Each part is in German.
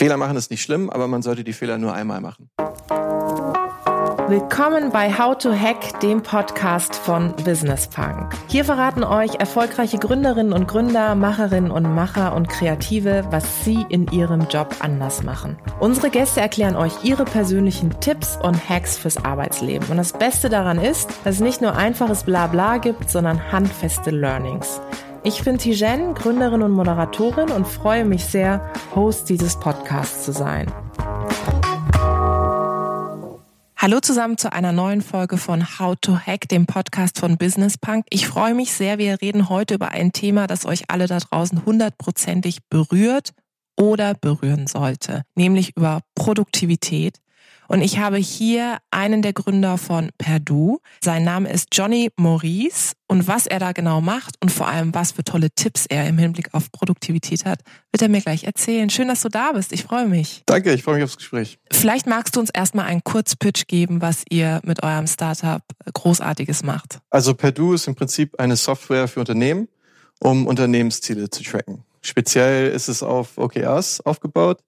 Fehler machen ist nicht schlimm, aber man sollte die Fehler nur einmal machen. Willkommen bei How to Hack, dem Podcast von Business Punk. Hier verraten euch erfolgreiche Gründerinnen und Gründer, Macherinnen und Macher und Kreative, was sie in ihrem Job anders machen. Unsere Gäste erklären euch ihre persönlichen Tipps und Hacks fürs Arbeitsleben. Und das Beste daran ist, dass es nicht nur einfaches Blabla gibt, sondern handfeste Learnings. Ich bin Tijen, Gründerin und Moderatorin und freue mich sehr, Host dieses Podcasts zu sein. Hallo zusammen zu einer neuen Folge von How to Hack, dem Podcast von Business Punk. Ich freue mich sehr. Wir reden heute über ein Thema, das euch alle da draußen hundertprozentig berührt oder berühren sollte, nämlich über Produktivität. Und ich habe hier einen der Gründer von Perdue. Sein Name ist Johnny Maurice. Und was er da genau macht und vor allem, was für tolle Tipps er im Hinblick auf Produktivität hat, wird er mir gleich erzählen. Schön, dass du da bist. Ich freue mich. Danke, ich freue mich aufs Gespräch. Vielleicht magst du uns erstmal einen Kurzpitch geben, was ihr mit eurem Startup Großartiges macht. Also Perdue ist im Prinzip eine Software für Unternehmen, um Unternehmensziele zu tracken. Speziell ist es auf OKRs aufgebaut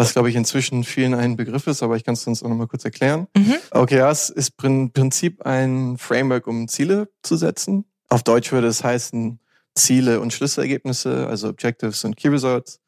was glaube ich inzwischen vielen ein Begriff ist, aber ich kann es uns auch nochmal kurz erklären. Mhm. OKRs ist im Prinzip ein Framework, um Ziele zu setzen. Auf Deutsch würde es heißen Ziele und Schlüsselergebnisse, also Objectives und Key Results.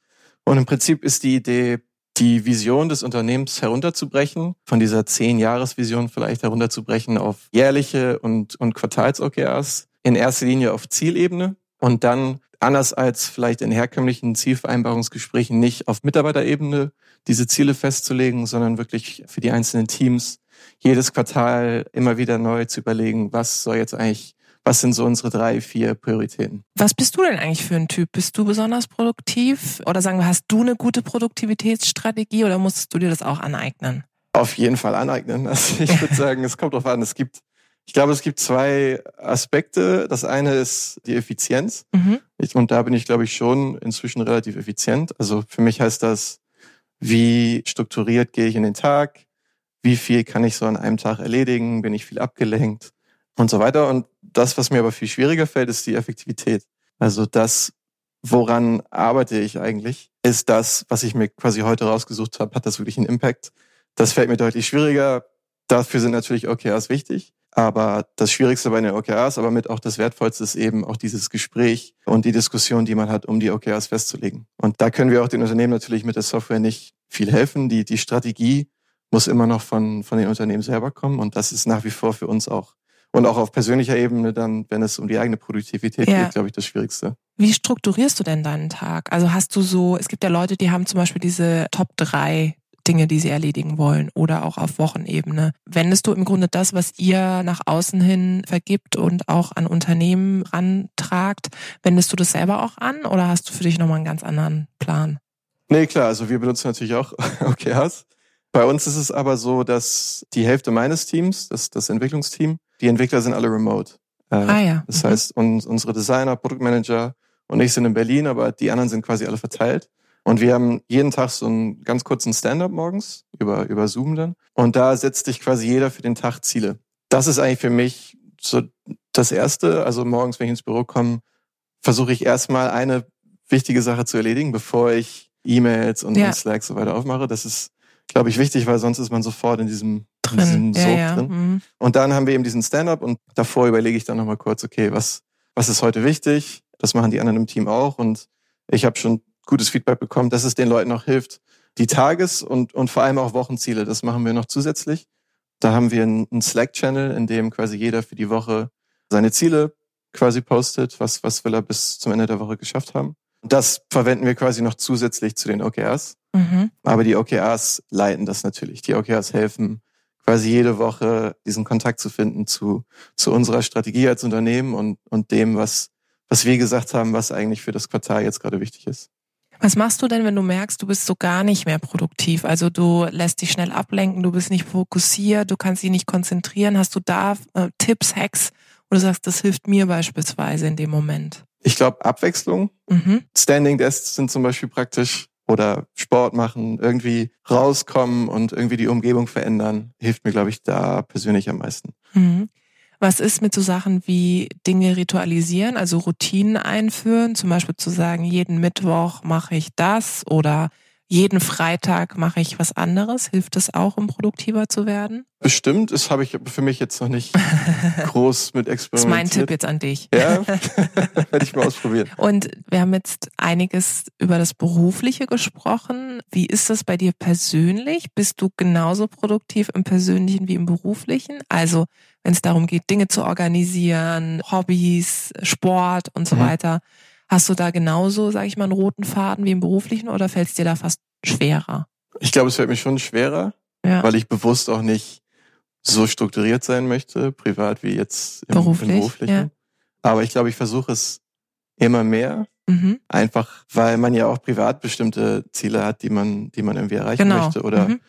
Und im Prinzip ist die Idee, die Vision des Unternehmens herunterzubrechen, von dieser zehn-Jahres-Vision vielleicht herunterzubrechen auf jährliche und, und Quartals-OKRs, in erster Linie auf Zielebene und dann anders als vielleicht in herkömmlichen Zielvereinbarungsgesprächen nicht auf Mitarbeiterebene diese Ziele festzulegen, sondern wirklich für die einzelnen Teams jedes Quartal immer wieder neu zu überlegen, was soll jetzt eigentlich, was sind so unsere drei, vier Prioritäten. Was bist du denn eigentlich für ein Typ? Bist du besonders produktiv? Oder sagen wir, hast du eine gute Produktivitätsstrategie oder musstest du dir das auch aneignen? Auf jeden Fall aneignen. Also ich würde sagen, es kommt drauf an. Es gibt ich glaube, es gibt zwei Aspekte. Das eine ist die Effizienz. Mhm. und da bin ich, glaube ich, schon inzwischen relativ effizient. Also für mich heißt das, wie strukturiert gehe ich in den Tag? Wie viel kann ich so an einem Tag erledigen? Bin ich viel abgelenkt? Und so weiter. Und das, was mir aber viel schwieriger fällt, ist die Effektivität. Also das, woran arbeite ich eigentlich? Ist das, was ich mir quasi heute rausgesucht habe, hat das wirklich einen Impact? Das fällt mir deutlich schwieriger. Dafür sind natürlich OKRs wichtig. Aber das Schwierigste bei den OKRs, aber mit auch das Wertvollste ist eben auch dieses Gespräch und die Diskussion, die man hat, um die OKRs festzulegen. Und da können wir auch den Unternehmen natürlich mit der Software nicht viel helfen. Die, die Strategie muss immer noch von, von den Unternehmen selber kommen. Und das ist nach wie vor für uns auch und auch auf persönlicher Ebene dann, wenn es um die eigene Produktivität ja. geht, glaube ich, das Schwierigste. Wie strukturierst du denn deinen Tag? Also hast du so, es gibt ja Leute, die haben zum Beispiel diese Top 3 Dinge, die sie erledigen wollen oder auch auf Wochenebene. Wendest du im Grunde das, was ihr nach außen hin vergibt und auch an Unternehmen rantragt, wendest du das selber auch an oder hast du für dich nochmal einen ganz anderen Plan? Nee, klar, also wir benutzen natürlich auch OKRs. Bei uns ist es aber so, dass die Hälfte meines Teams, das, das Entwicklungsteam, die Entwickler sind alle remote. Äh, ah ja. Das mhm. heißt, und unsere Designer, Produktmanager und ich sind in Berlin, aber die anderen sind quasi alle verteilt. Und wir haben jeden Tag so einen ganz kurzen Stand-up morgens über, über Zoom dann. Und da setzt sich quasi jeder für den Tag Ziele. Das ist eigentlich für mich so das Erste. Also morgens, wenn ich ins Büro komme, versuche ich erstmal eine wichtige Sache zu erledigen, bevor ich E-Mails und, ja. Slack so weiter aufmache. Das ist, glaube ich, wichtig, weil sonst ist man sofort in diesem, drin. In diesem Sog ja, ja. drin. Mhm. Und dann haben wir eben diesen Stand-up und davor überlege ich dann nochmal kurz, okay, was, was ist heute wichtig? Das machen die anderen im Team auch. Und ich habe schon gutes Feedback bekommen, dass es den Leuten auch hilft. Die Tages- und, und vor allem auch Wochenziele, das machen wir noch zusätzlich. Da haben wir einen Slack-Channel, in dem quasi jeder für die Woche seine Ziele quasi postet, was, was will er bis zum Ende der Woche geschafft haben. Das verwenden wir quasi noch zusätzlich zu den OKRs. Mhm. Aber die OKRs leiten das natürlich. Die OKRs helfen quasi jede Woche diesen Kontakt zu finden zu, zu unserer Strategie als Unternehmen und, und dem, was, was wir gesagt haben, was eigentlich für das Quartal jetzt gerade wichtig ist. Was machst du denn, wenn du merkst, du bist so gar nicht mehr produktiv? Also du lässt dich schnell ablenken, du bist nicht fokussiert, du kannst dich nicht konzentrieren. Hast du da äh, Tipps, Hacks, wo du sagst, das hilft mir beispielsweise in dem Moment? Ich glaube, Abwechslung. Mhm. Standing Desks sind zum Beispiel praktisch oder Sport machen, irgendwie rauskommen und irgendwie die Umgebung verändern, hilft mir, glaube ich, da persönlich am meisten. Mhm. Was ist mit so Sachen wie Dinge ritualisieren, also Routinen einführen, zum Beispiel zu sagen, jeden Mittwoch mache ich das oder jeden Freitag mache ich was anderes. Hilft das auch, um produktiver zu werden? Bestimmt, das habe ich für mich jetzt noch nicht groß mit experimentiert. Das ist mein Tipp jetzt an dich. Ja, werde ich mal ausprobieren. Und wir haben jetzt einiges über das Berufliche gesprochen. Wie ist das bei dir persönlich? Bist du genauso produktiv im Persönlichen wie im Beruflichen? Also wenn es darum geht, Dinge zu organisieren, Hobbys, Sport und so mhm. weiter. Hast du da genauso, sage ich mal, einen roten Faden wie im beruflichen oder fällt es dir da fast schwerer? Ich glaube, es fällt mir schon schwerer, ja. weil ich bewusst auch nicht so strukturiert sein möchte, privat wie jetzt im, Beruflich, im beruflichen. Ja. Aber ich glaube, ich versuche es immer mehr. Mhm. Einfach, weil man ja auch privat bestimmte Ziele hat, die man, die man irgendwie erreichen genau. möchte. Oder mhm.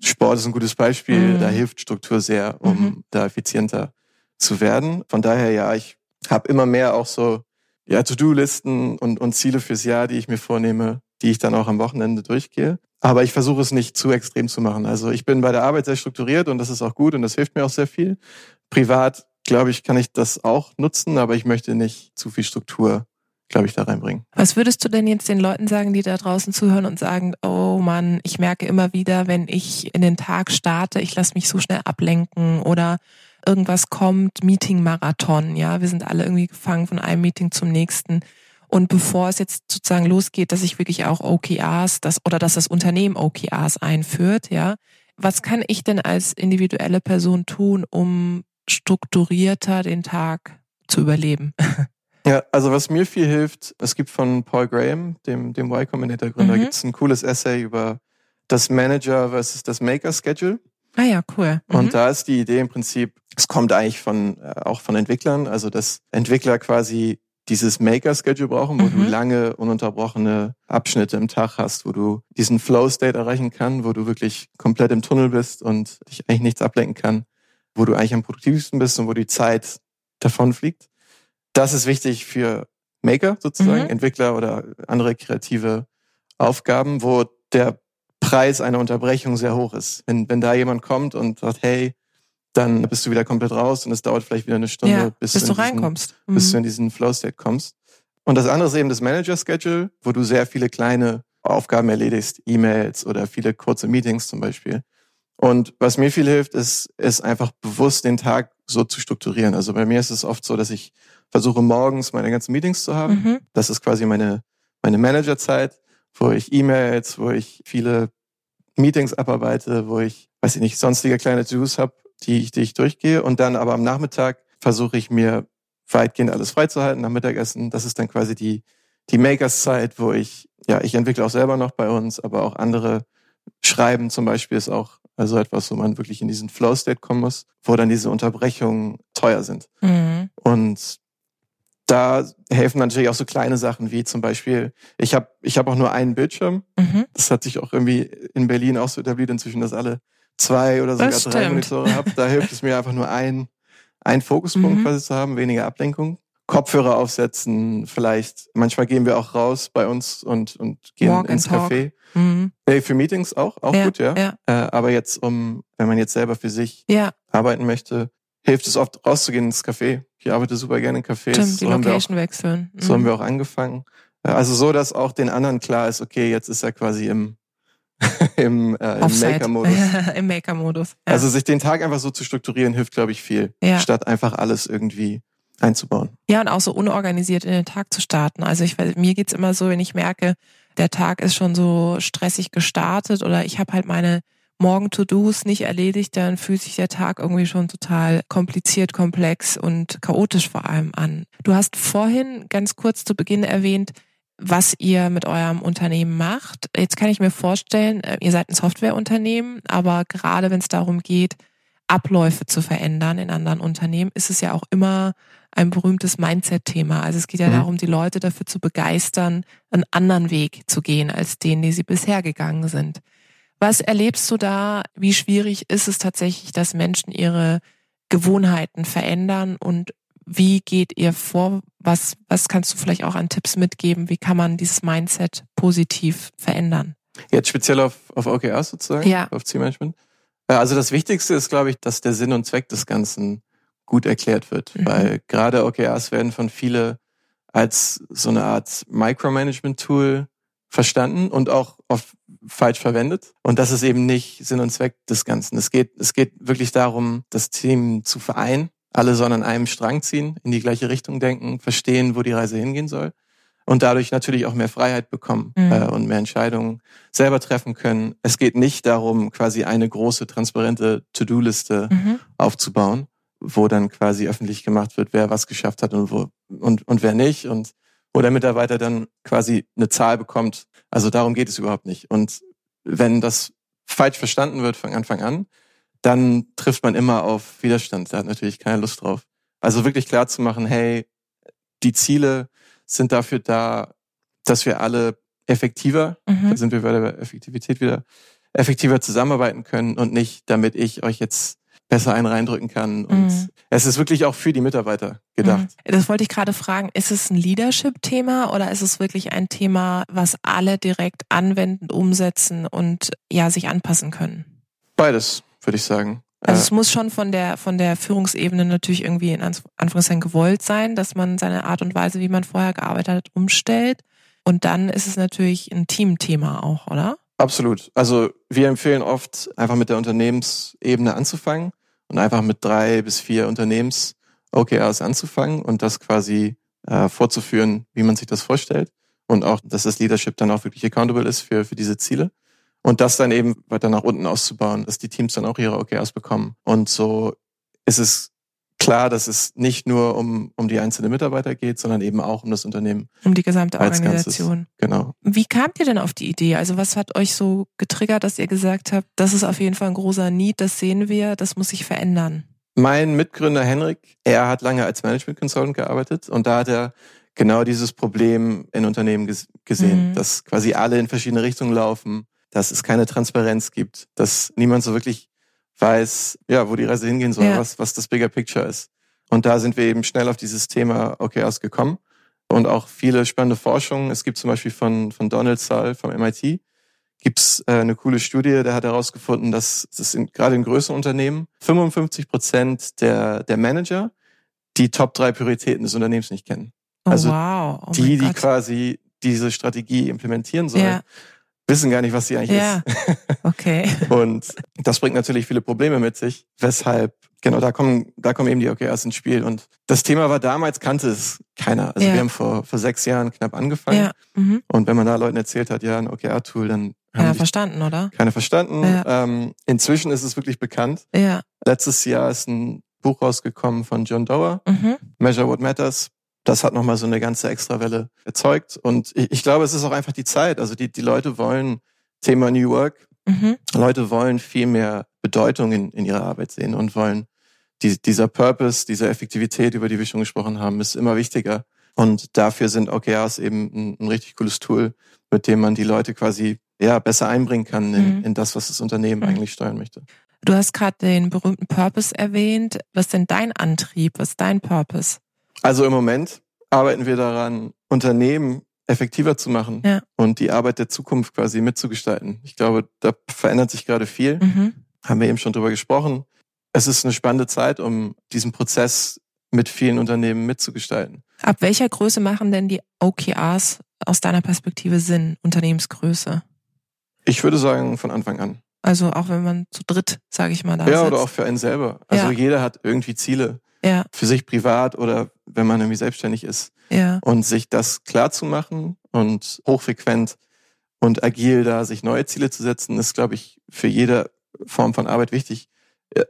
Sport ist ein gutes Beispiel. Mhm. Da hilft Struktur sehr, um mhm. da effizienter zu werden. Von daher, ja, ich habe immer mehr auch so ja, To-Do-Listen und, und Ziele fürs Jahr, die ich mir vornehme, die ich dann auch am Wochenende durchgehe. Aber ich versuche es nicht zu extrem zu machen. Also ich bin bei der Arbeit sehr strukturiert und das ist auch gut und das hilft mir auch sehr viel. Privat, glaube ich, kann ich das auch nutzen, aber ich möchte nicht zu viel Struktur, glaube ich, da reinbringen. Was würdest du denn jetzt den Leuten sagen, die da draußen zuhören und sagen, oh Mann, ich merke immer wieder, wenn ich in den Tag starte, ich lasse mich so schnell ablenken oder irgendwas kommt, Meeting-Marathon, ja, wir sind alle irgendwie gefangen von einem Meeting zum nächsten. Und bevor es jetzt sozusagen losgeht, dass ich wirklich auch OKRs, das, oder dass das Unternehmen OKRs einführt, ja, was kann ich denn als individuelle Person tun, um strukturierter den Tag zu überleben? Ja, also was mir viel hilft, es gibt von Paul Graham, dem, dem Y Combinator Gründer, mhm. gibt es ein cooles Essay über das Manager versus das Maker Schedule. Ah ja, cool. Mhm. Und da ist die Idee im Prinzip, es kommt eigentlich von äh, auch von Entwicklern, also dass Entwickler quasi dieses Maker-Schedule brauchen, wo mhm. du lange, ununterbrochene Abschnitte im Tag hast, wo du diesen Flow-State erreichen kann, wo du wirklich komplett im Tunnel bist und dich eigentlich nichts ablenken kann, wo du eigentlich am produktivsten bist und wo die Zeit davon fliegt. Das ist wichtig für Maker sozusagen, mhm. Entwickler oder andere kreative Aufgaben, wo der Preis einer Unterbrechung sehr hoch ist. Wenn, wenn da jemand kommt und sagt, hey, dann bist du wieder komplett raus und es dauert vielleicht wieder eine Stunde, ja, bis, bis, du, diesen, reinkommst. Mhm. Bis du in diesen Flow-State kommst. Und das andere ist eben das Manager-Schedule, wo du sehr viele kleine Aufgaben erledigst, E-Mails oder viele kurze Meetings zum Beispiel. Und was mir viel hilft, ist, ist einfach bewusst den Tag so zu strukturieren. Also bei mir ist es oft so, dass ich versuche morgens meine ganzen Meetings zu haben. Mhm. Das ist quasi meine, meine Managerzeit wo ich E-Mails, wo ich viele Meetings abarbeite, wo ich, weiß ich nicht, sonstige kleine To-Dos habe, die, ich, die ich durchgehe. Und dann aber am Nachmittag versuche ich mir weitgehend alles freizuhalten nach Mittagessen. Das ist dann quasi die, die Makers-Zeit, wo ich, ja, ich entwickle auch selber noch bei uns, aber auch andere Schreiben zum Beispiel ist auch also etwas, wo man wirklich in diesen Flow-State kommen muss, wo dann diese Unterbrechungen teuer sind. Mhm. Und da helfen natürlich auch so kleine Sachen wie zum Beispiel, ich habe ich hab auch nur einen Bildschirm. Mhm. Das hat sich auch irgendwie in Berlin auch so etabliert inzwischen, dass alle zwei oder sogar drei Monitore haben. Da hilft es mir einfach nur ein, ein Fokuspunkt mhm. quasi zu haben, weniger Ablenkung. Kopfhörer aufsetzen, vielleicht. Manchmal gehen wir auch raus bei uns und, und gehen Walk ins Café. Mhm. Hey, für Meetings auch, auch ja, gut, ja. ja. Äh, aber jetzt, um, wenn man jetzt selber für sich ja. arbeiten möchte, hilft es oft rauszugehen ins Café. Ich arbeite super gerne in Cafés. Stimmt, die so Location auch, wechseln. Mhm. So haben wir auch angefangen. Also so, dass auch den anderen klar ist, okay, jetzt ist er quasi im, im, äh, im Maker-Modus. Im Maker-Modus. Ja. Also sich den Tag einfach so zu strukturieren, hilft, glaube ich, viel. Ja. Statt einfach alles irgendwie einzubauen. Ja, und auch so unorganisiert in den Tag zu starten. Also ich mir geht's immer so, wenn ich merke, der Tag ist schon so stressig gestartet oder ich habe halt meine Morgen-To-Dos nicht erledigt, dann fühlt sich der Tag irgendwie schon total kompliziert, komplex und chaotisch vor allem an. Du hast vorhin ganz kurz zu Beginn erwähnt, was ihr mit eurem Unternehmen macht. Jetzt kann ich mir vorstellen, äh, ihr seid ein Softwareunternehmen, aber gerade wenn es darum geht, Abläufe zu verändern in anderen Unternehmen, ist es ja auch immer ein berühmtes Mindset-Thema. Also es geht ja mhm. darum, die Leute dafür zu begeistern, einen anderen Weg zu gehen als den, die sie bisher gegangen sind. Was erlebst du da? Wie schwierig ist es tatsächlich, dass Menschen ihre Gewohnheiten verändern und wie geht ihr vor? Was, was kannst du vielleicht auch an Tipps mitgeben? Wie kann man dieses Mindset positiv verändern? Jetzt speziell auf, auf OKRs sozusagen, ja. auf Zielmanagement. Äh, also das Wichtigste ist, glaube ich, dass der Sinn und Zweck des Ganzen gut erklärt wird, mhm. weil gerade OKRs werden von viele als so eine Art Micromanagement-Tool verstanden und auch oft falsch verwendet. Und das ist eben nicht Sinn und Zweck des Ganzen. Es geht, es geht wirklich darum, das Team zu vereinen. Alle sollen an einem Strang ziehen, in die gleiche Richtung denken, verstehen, wo die Reise hingehen soll. Und dadurch natürlich auch mehr Freiheit bekommen mhm. äh, und mehr Entscheidungen selber treffen können. Es geht nicht darum, quasi eine große, transparente To-Do-Liste mhm. aufzubauen, wo dann quasi öffentlich gemacht wird, wer was geschafft hat und wo und, und wer nicht. Und wo der Mitarbeiter dann quasi eine Zahl bekommt. Also darum geht es überhaupt nicht. Und wenn das falsch verstanden wird von Anfang an, dann trifft man immer auf Widerstand. Da hat natürlich keine Lust drauf. Also wirklich klar zu machen, hey, die Ziele sind dafür da, dass wir alle effektiver, mhm. da sind wir bei der Effektivität wieder, effektiver zusammenarbeiten können und nicht, damit ich euch jetzt besser einen reindrücken kann. Und mhm. es ist wirklich auch für die Mitarbeiter gedacht. Mhm. Das wollte ich gerade fragen. Ist es ein Leadership-Thema oder ist es wirklich ein Thema, was alle direkt anwenden, umsetzen und ja, sich anpassen können? Beides, würde ich sagen. Also es muss schon von der von der Führungsebene natürlich irgendwie in Anführungszeichen gewollt sein, dass man seine Art und Weise, wie man vorher gearbeitet hat, umstellt. Und dann ist es natürlich ein Teamthema auch, oder? Absolut. Also wir empfehlen oft, einfach mit der Unternehmensebene anzufangen und einfach mit drei bis vier Unternehmens-OKRs anzufangen und das quasi äh, vorzuführen, wie man sich das vorstellt. Und auch, dass das Leadership dann auch wirklich accountable ist für, für diese Ziele. Und das dann eben weiter nach unten auszubauen, dass die Teams dann auch ihre OKRs bekommen. Und so ist es klar, dass es nicht nur um, um die einzelnen Mitarbeiter geht, sondern eben auch um das Unternehmen. Um die gesamte Organisation. Genau. Wie kamt ihr denn auf die Idee? Also was hat euch so getriggert, dass ihr gesagt habt, das ist auf jeden Fall ein großer Need, das sehen wir, das muss sich verändern? Mein Mitgründer Henrik, er hat lange als Management Consultant gearbeitet und da hat er genau dieses Problem in Unternehmen gesehen, mhm. dass quasi alle in verschiedene Richtungen laufen, dass es keine Transparenz gibt, dass niemand so wirklich weiß, ja, wo die Reise hingehen soll, ja. was, was das Bigger Picture ist. Und da sind wir eben schnell auf dieses Thema OKRs gekommen und auch viele spannende Forschungen. Es gibt zum Beispiel von, von Donald Saal vom MIT, gibt's äh, eine coole Studie, der hat herausgefunden, dass das in, gerade in größeren Unternehmen 55 Prozent der, der Manager die Top drei Prioritäten des Unternehmens nicht kennen. Oh, also wow. oh die, die quasi diese Strategie implementieren sollen. Ja wissen gar nicht, was sie eigentlich ja. ist. Okay. und das bringt natürlich viele Probleme mit sich, weshalb genau da kommen da kommen eben die OKRs ins Spiel und das Thema war damals kannte es keiner. Also ja. wir haben vor vor sechs Jahren knapp angefangen ja. Mhm. und wenn man da Leuten erzählt hat, ja ein OKR-Tool, dann haben ja, verstanden, oder? Keine verstanden. Ja. Ähm, inzwischen ist es wirklich bekannt. Ja. Letztes Jahr ist ein Buch rausgekommen von John Dower, mhm. Measure What Matters, das hat nochmal so eine ganze Extrawelle erzeugt. Und ich, ich, glaube, es ist auch einfach die Zeit. Also die, die Leute wollen Thema New Work. Mhm. Leute wollen viel mehr Bedeutung in, in ihrer Arbeit sehen und wollen die, dieser Purpose, diese Effektivität, über die wir schon gesprochen haben, ist immer wichtiger. Und dafür sind OKRs eben ein, ein richtig cooles Tool, mit dem man die Leute quasi ja besser einbringen kann in, mhm. in das, was das Unternehmen mhm. eigentlich steuern möchte. Du hast gerade den berühmten Purpose erwähnt. Was ist denn dein Antrieb? Was ist dein Purpose? Also im Moment arbeiten wir daran, Unternehmen effektiver zu machen ja. und die Arbeit der Zukunft quasi mitzugestalten. Ich glaube, da verändert sich gerade viel. Mhm. Haben wir eben schon drüber gesprochen. Es ist eine spannende Zeit, um diesen Prozess mit vielen Unternehmen mitzugestalten. Ab welcher Größe machen denn die OKRs aus deiner Perspektive Sinn, Unternehmensgröße? Ich würde sagen, von Anfang an. Also auch wenn man zu dritt, sage ich mal, da Ja, sitzt. oder auch für einen selber. Also ja. jeder hat irgendwie Ziele ja. für sich privat oder wenn man irgendwie selbstständig ist. Ja. Und sich das klar zu machen und hochfrequent und agil da sich neue Ziele zu setzen, ist, glaube ich, für jede Form von Arbeit wichtig.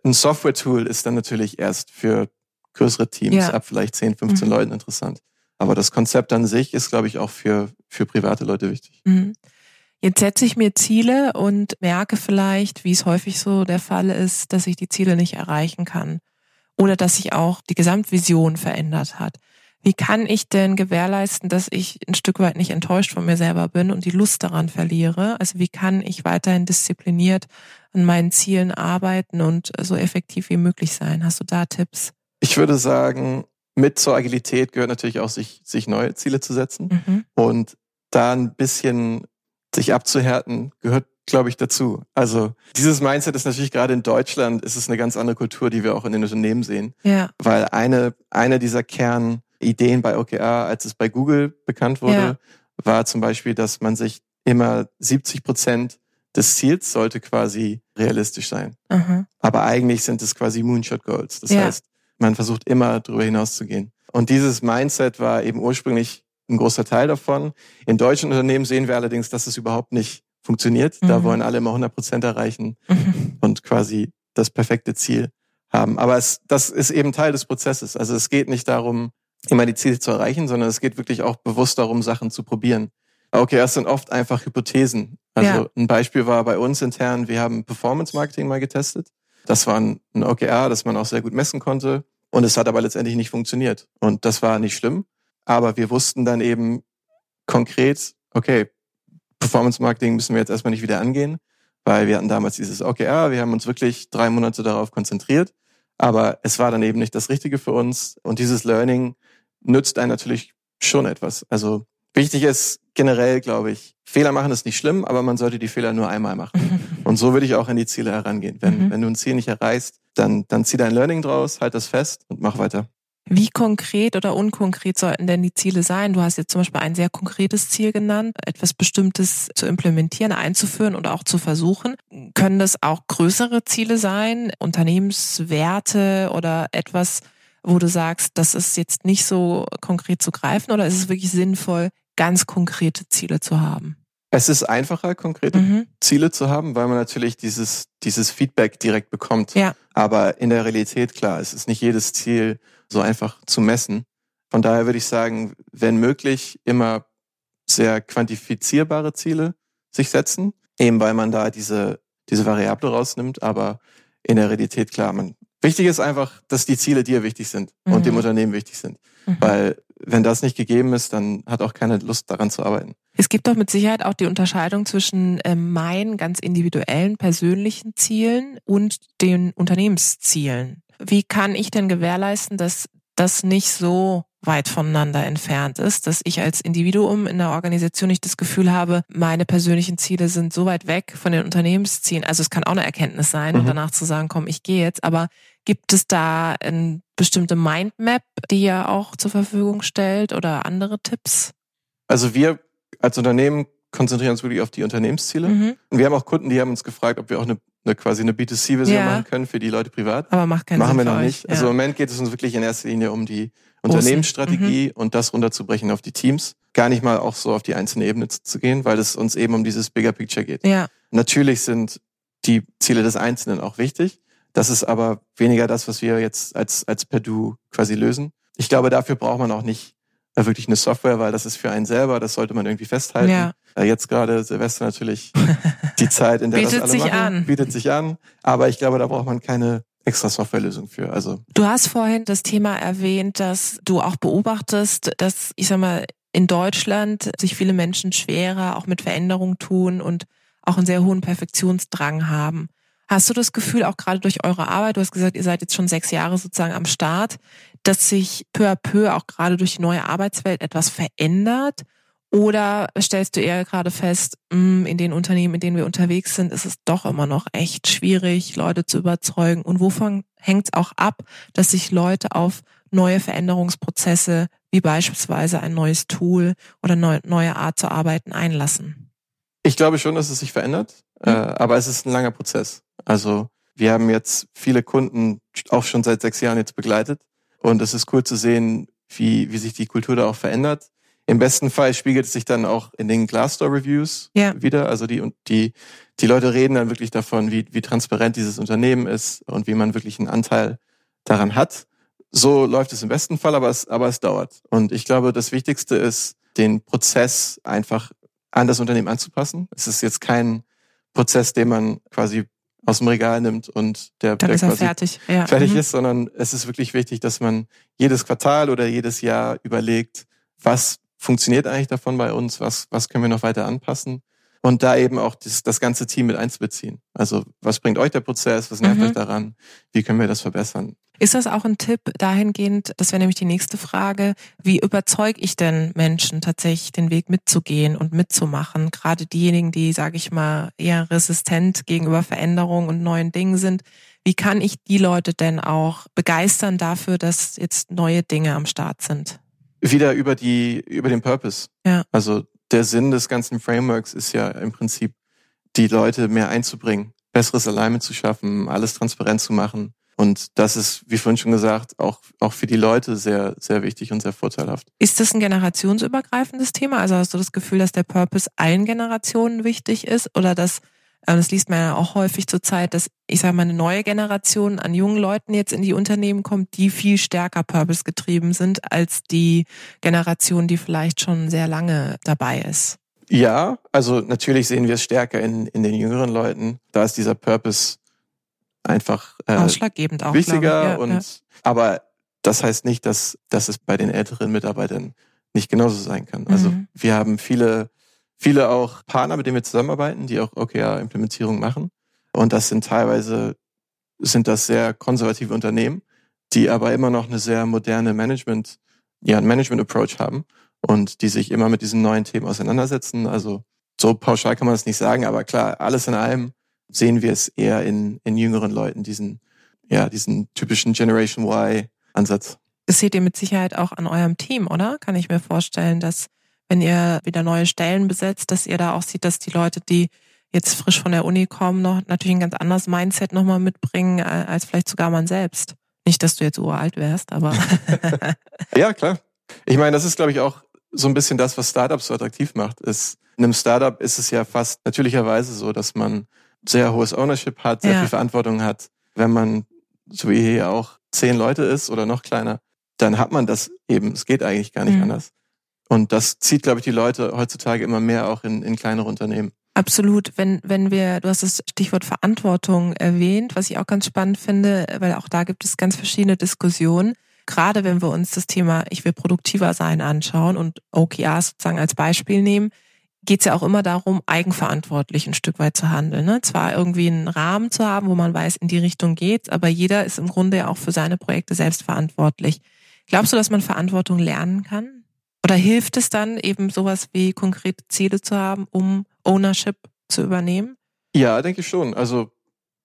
Ein Software-Tool ist dann natürlich erst für größere Teams ja. ab vielleicht 10, 15 mhm. Leuten interessant. Aber das Konzept an sich ist, glaube ich, auch für, für private Leute wichtig. Mhm. Jetzt setze ich mir Ziele und merke vielleicht, wie es häufig so der Fall ist, dass ich die Ziele nicht erreichen kann oder dass sich auch die Gesamtvision verändert hat. Wie kann ich denn gewährleisten, dass ich ein Stück weit nicht enttäuscht von mir selber bin und die Lust daran verliere? Also wie kann ich weiterhin diszipliniert an meinen Zielen arbeiten und so effektiv wie möglich sein? Hast du da Tipps? Ich würde sagen, mit zur Agilität gehört natürlich auch, sich, sich neue Ziele zu setzen. Mhm. Und da ein bisschen sich abzuhärten, gehört glaube ich, dazu. Also dieses Mindset ist natürlich gerade in Deutschland, ist es eine ganz andere Kultur, die wir auch in den Unternehmen sehen. Ja. Weil eine, eine dieser Kernideen bei OKR, als es bei Google bekannt wurde, ja. war zum Beispiel, dass man sich immer 70 Prozent des Ziels sollte quasi realistisch sein. Aha. Aber eigentlich sind es quasi Moonshot Goals. Das Ja. heißt, man versucht immer darüber hinauszugehen. Und dieses Mindset war eben ursprünglich ein großer Teil davon. In deutschen Unternehmen sehen wir allerdings, dass es überhaupt nicht funktioniert. Da Mhm. wollen alle immer 100 Prozent erreichen Mhm. und quasi das perfekte Ziel haben. Aber es, das ist eben Teil des Prozesses. Also es geht nicht darum, immer die Ziele zu erreichen, sondern es geht wirklich auch bewusst darum, Sachen zu probieren. OKRs sind oft einfach Hypothesen. Also Ja. ein Beispiel war bei uns intern, wir haben Performance Marketing mal getestet. Das war ein, ein OKR, das man auch sehr gut messen konnte. Und es hat aber letztendlich nicht funktioniert. Und das war nicht schlimm. Aber wir wussten dann eben konkret, okay, Performance Marketing müssen wir jetzt erstmal nicht wieder angehen, weil wir hatten damals dieses OKR, wir haben uns wirklich drei Monate darauf konzentriert. Aber es war dann eben nicht das Richtige für uns. Und dieses Learning nützt einen natürlich schon etwas. Also wichtig ist generell, glaube ich, Fehler machen ist nicht schlimm, aber man sollte die Fehler nur einmal machen. Und so würde ich auch an die Ziele herangehen. Wenn, Mhm. wenn du ein Ziel nicht erreichst, dann, dann zieh dein Learning draus, halt das fest und mach weiter. Wie konkret oder unkonkret sollten denn die Ziele sein? Du hast jetzt zum Beispiel ein sehr konkretes Ziel genannt, etwas Bestimmtes zu implementieren, einzuführen oder auch zu versuchen. Können das auch größere Ziele sein, Unternehmenswerte oder etwas, wo du sagst, das ist jetzt nicht so konkret zu greifen oder ist es wirklich sinnvoll, ganz konkrete Ziele zu haben? Es ist einfacher, konkrete Mhm. Ziele zu haben, weil man natürlich dieses, dieses Feedback direkt bekommt. Ja. Aber in der Realität, klar, es ist nicht jedes Ziel so einfach zu messen. Von daher würde ich sagen, wenn möglich, immer sehr quantifizierbare Ziele sich setzen, eben weil man da diese, diese Variable rausnimmt. Aber in der Realität, klar, man, wichtig ist einfach, dass die Ziele dir wichtig sind und Mhm. dem Unternehmen wichtig sind. Mhm. Weil wenn das nicht gegeben ist, dann hat auch keiner Lust daran zu arbeiten. Es gibt doch mit Sicherheit auch die Unterscheidung zwischen ähm, meinen ganz individuellen persönlichen Zielen und den Unternehmenszielen. Wie kann ich denn gewährleisten, dass das nicht so weit voneinander entfernt ist, dass ich als Individuum in der Organisation nicht das Gefühl habe, meine persönlichen Ziele sind so weit weg von den Unternehmenszielen. Also es kann auch eine Erkenntnis sein und Mhm. danach zu sagen, komm, ich gehe jetzt. Aber gibt es da eine bestimmte Mindmap, die ihr auch zur Verfügung stellt oder andere Tipps? Also wir als Unternehmen konzentrieren uns wirklich auf die Unternehmensziele. Mhm. Und wir haben auch Kunden, die haben uns gefragt, ob wir auch eine, eine quasi eine B2C-Version Ja. machen können für die Leute privat. Aber macht keinen machen Sinn wir noch euch. nicht. Also ja. im Moment geht es uns wirklich in erster Linie um die. Unternehmensstrategie Mhm. und das runterzubrechen auf die Teams. Gar nicht mal auch so auf die einzelne Ebene zu, zu gehen, weil es uns eben um dieses Bigger Picture geht. Ja, Natürlich sind die Ziele des Einzelnen auch wichtig. Das ist aber weniger das, was wir jetzt als, als per Du quasi lösen. Ich glaube, dafür braucht man auch nicht wirklich eine Software, weil das ist für einen selber, das sollte man irgendwie festhalten. Ja. Äh, Jetzt gerade Silvester natürlich die Zeit, in der Bietet das alle sich machen, an. bietet sich an. Aber ich glaube, da braucht man keine extra Softwarelösung für. Also Du hast vorhin das Thema erwähnt, dass du auch beobachtest, dass, ich sag mal, in Deutschland sich viele Menschen schwerer auch mit Veränderung tun und auch einen sehr hohen Perfektionsdrang haben. Hast du das Gefühl, auch gerade durch eure Arbeit, du hast gesagt, ihr seid jetzt schon sechs Jahre sozusagen am Start, dass sich peu à peu auch gerade durch die neue Arbeitswelt etwas verändert? Oder stellst du eher gerade fest, mh, in den Unternehmen, in denen wir unterwegs sind, ist es doch immer noch echt schwierig, Leute zu überzeugen? Und wovon hängt es auch ab, dass sich Leute auf neue Veränderungsprozesse, wie beispielsweise ein neues Tool oder neu, neue Art zu arbeiten, einlassen? ich glaube schon, dass es sich verändert, äh, aber es ist ein langer Prozess. Also wir haben jetzt viele Kunden auch schon seit sechs Jahren jetzt begleitet und es ist cool zu sehen, wie, wie sich die Kultur da auch verändert. Im besten Fall spiegelt es sich dann auch in den Glassdoor-Reviews Ja. wieder. Also die, und die, die Leute reden dann wirklich davon, wie, wie transparent dieses Unternehmen ist und wie man wirklich einen Anteil daran hat. So läuft es im besten Fall, aber es, aber es dauert. Und ich glaube, das Wichtigste ist, den Prozess einfach an das Unternehmen anzupassen. Es ist jetzt kein Prozess, den man quasi aus dem Regal nimmt und der, Dann der ist er fertig. Ja. fertig Mhm. ist, sondern es ist wirklich wichtig, dass man jedes Quartal oder jedes Jahr überlegt, was funktioniert eigentlich davon bei uns, was, was können wir noch weiter anpassen und da eben auch das, das ganze Team mit einzubeziehen. Also was bringt euch der Prozess, was nervt Mhm. euch daran, wie können wir das verbessern? Ist das auch ein Tipp dahingehend, das wäre nämlich die nächste Frage, wie überzeuge ich denn Menschen tatsächlich den Weg mitzugehen und mitzumachen? Gerade diejenigen, die, sage ich mal, eher resistent gegenüber Veränderungen und neuen Dingen sind. Wie kann ich die Leute denn auch begeistern dafür, dass jetzt neue Dinge am Start sind? Wieder über die, über den Purpose. Ja. Also der Sinn des ganzen Frameworks ist ja im Prinzip die Leute mehr einzubringen, besseres Alignment zu schaffen, alles transparent zu machen. Und das ist, wie vorhin schon gesagt, auch, auch für die Leute sehr, sehr wichtig und sehr vorteilhaft. Ist das ein generationsübergreifendes Thema? Also hast du das Gefühl, dass der Purpose allen Generationen wichtig ist oder dass ähm, das liest man ja auch häufig zur Zeit, dass ich sage mal eine neue Generation an jungen Leuten jetzt in die Unternehmen kommt, die viel stärker Purpose getrieben sind als die Generation, die vielleicht schon sehr lange dabei ist. Ja, also natürlich sehen wir es stärker in, in den jüngeren Leuten. Da ist dieser Purpose einfach äh, ausschlaggebend auch wichtiger. Ja, und ja. aber das heißt nicht, dass, dass es bei den älteren Mitarbeitern nicht genauso sein kann. Also mhm. wir haben viele, viele auch Partner, mit denen wir zusammenarbeiten, die auch OKR-Implementierung machen. Und das sind teilweise sind das sehr konservative Unternehmen, die aber immer noch eine sehr moderne Management, ja, Management-Approach haben und die sich immer mit diesen neuen Themen auseinandersetzen. Also so pauschal kann man das nicht sagen, aber klar, alles in allem sehen wir es eher in, in jüngeren Leuten, diesen, ja, diesen typischen Generation Y-Ansatz. Das seht ihr mit Sicherheit auch an eurem Team, oder? Kann ich mir vorstellen, dass wenn ihr wieder neue Stellen besetzt, dass ihr da auch seht, dass die Leute, die jetzt frisch von der Uni kommen, noch natürlich ein ganz anderes Mindset nochmal mitbringen, äh, als vielleicht sogar man selbst. Nicht, dass du jetzt uralt wärst, aber. ja, klar. Ich meine, das ist, glaube ich, auch so ein bisschen das, was Startups so attraktiv macht. Ist, in einem Startup ist es ja fast natürlicherweise so, dass man sehr hohes Ownership hat, sehr ja. viel Verantwortung hat. Wenn man, so wie hier auch, zehn Leute ist oder noch kleiner, dann hat man das eben. Es geht eigentlich gar nicht mhm. anders. Und das zieht, glaube ich, die Leute heutzutage immer mehr auch in, in kleinere Unternehmen. Absolut. Wenn, wenn wir, du hast das Stichwort Verantwortung erwähnt, was ich auch ganz spannend finde, weil auch da gibt es ganz verschiedene Diskussionen gerade wenn wir uns das Thema Ich will produktiver sein anschauen und OKRs sozusagen als Beispiel nehmen, geht es ja auch immer darum, eigenverantwortlich ein Stück weit zu handeln. Ne? Zwar irgendwie einen Rahmen zu haben, wo man weiß, in die Richtung geht, aber jeder ist im Grunde ja auch für seine Projekte selbst verantwortlich. Glaubst du, dass man Verantwortung lernen kann? Oder hilft es dann eben sowas wie konkrete Ziele zu haben, um Ownership zu übernehmen? Ja, denke ich schon. Also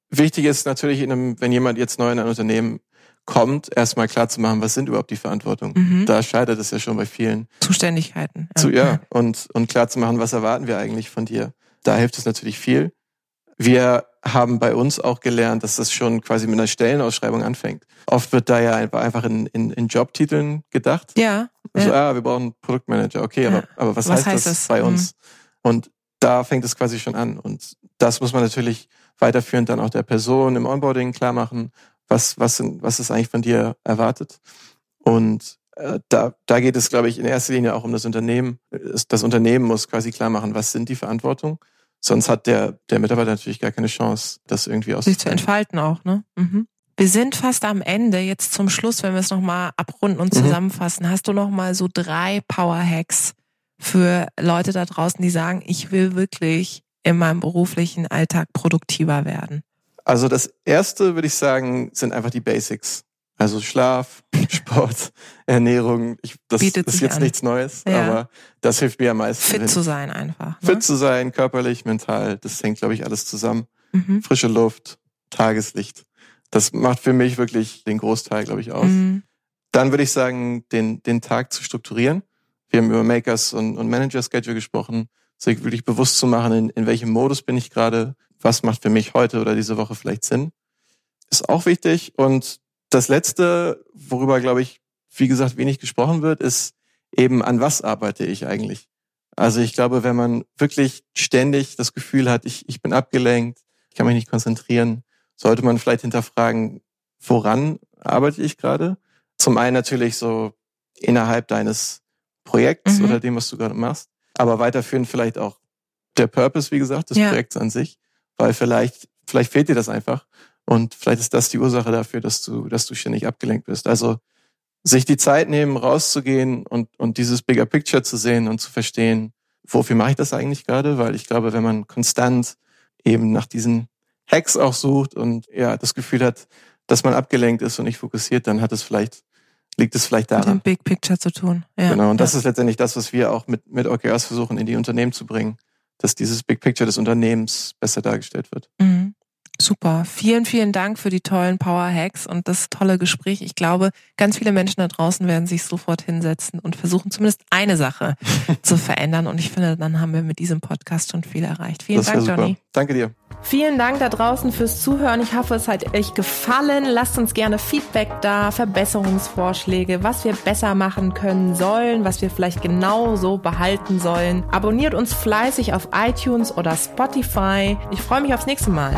wichtig ist natürlich, in einem, wenn jemand jetzt neu in ein Unternehmen kommt, erstmal klar zu machen, was sind überhaupt die Verantwortung. Mhm. Da scheitert es ja schon bei vielen. Zuständigkeiten. Ja. Zu, ja, und, und klar zu machen, was erwarten wir eigentlich von dir. Da hilft es natürlich viel. Wir haben bei uns auch gelernt, dass das schon quasi mit einer Stellenausschreibung anfängt. Oft wird da ja einfach in, in, in Jobtiteln gedacht. Ja. Also, ja. ah, wir brauchen einen Produktmanager. Okay, ja. aber, aber was, was heißt, heißt, das, das? bei uns? Mhm. Und da fängt es quasi schon an. Und das muss man natürlich weiterführend dann auch der Person im Onboarding klar machen was, was, was ist eigentlich von dir erwartet. Und äh, da, da geht es, glaube ich, in erster Linie auch um das Unternehmen. Das Unternehmen muss quasi klar machen, was sind die Verantwortung. Sonst hat der, der Mitarbeiter natürlich gar keine Chance, das irgendwie aus Sich zu entfalten auch, ne? Mhm. Wir sind fast am Ende. Jetzt zum Schluss, wenn wir es nochmal abrunden und mhm. zusammenfassen, mhm. hast du nochmal so drei Power Hacks für Leute da draußen, die sagen, ich will wirklich in meinem beruflichen Alltag produktiver werden? Also das erste, würde ich sagen, sind einfach die Basics. Also Schlaf, Sport, Ernährung. Ich, das Bietet ist jetzt an. nichts Neues, ja. aber das hilft mir am meisten. Fit hin. zu sein einfach. Ne? Fit zu sein, körperlich, mental. Das hängt, glaube ich, alles zusammen. Mhm. Frische Luft, Tageslicht. Das macht für mich wirklich den Großteil, glaube ich, aus. Mhm. Dann würde ich sagen, den, den Tag zu strukturieren. Wir haben über Makers und, und Manager Schedule gesprochen, sich wirklich bewusst zu machen, in, in welchem Modus bin ich gerade, was macht für mich heute oder diese Woche vielleicht Sinn, ist auch wichtig. Und das Letzte, worüber, glaube ich, wie gesagt, wenig gesprochen wird, ist eben, an was arbeite ich eigentlich? Also ich glaube, wenn man wirklich ständig das Gefühl hat, ich, ich bin abgelenkt, ich kann mich nicht konzentrieren, sollte man vielleicht hinterfragen, woran arbeite ich gerade? Zum einen natürlich so innerhalb deines Projekts mhm. oder dem, was du gerade machst, aber weiterführend vielleicht auch der Purpose, wie gesagt, des ja. Projekts an sich weil vielleicht, vielleicht fehlt dir das einfach. Und vielleicht ist das die Ursache dafür, dass du, dass du ständig abgelenkt bist. Also sich die Zeit nehmen, rauszugehen und, und dieses Bigger Picture zu sehen und zu verstehen, wofür mache ich das eigentlich gerade? Weil ich glaube, wenn man konstant eben nach diesen Hacks auch sucht und ja, das Gefühl hat, dass man abgelenkt ist und nicht fokussiert, dann hat es vielleicht, liegt es vielleicht daran. Mit dem Big Picture zu tun. Ja, genau. Und das ist letztendlich das, was wir auch mit, mit OKRs versuchen, in die Unternehmen zu bringen dass dieses Big Picture des Unternehmens besser dargestellt wird. Mhm. Super. Vielen, vielen Dank für die tollen Power Hacks und das tolle Gespräch. Ich glaube, ganz viele Menschen da draußen werden sich sofort hinsetzen und versuchen zumindest eine Sache zu verändern. Und ich finde, dann haben wir mit diesem Podcast schon viel erreicht. Vielen Dank, Johnny. Danke dir. Vielen Dank da draußen fürs Zuhören. Ich hoffe, es hat euch gefallen. Lasst uns gerne Feedback da, Verbesserungsvorschläge, was wir besser machen können sollen, was wir vielleicht genau so behalten sollen. Abonniert uns fleißig auf iTunes oder Spotify. Ich freue mich aufs nächste Mal.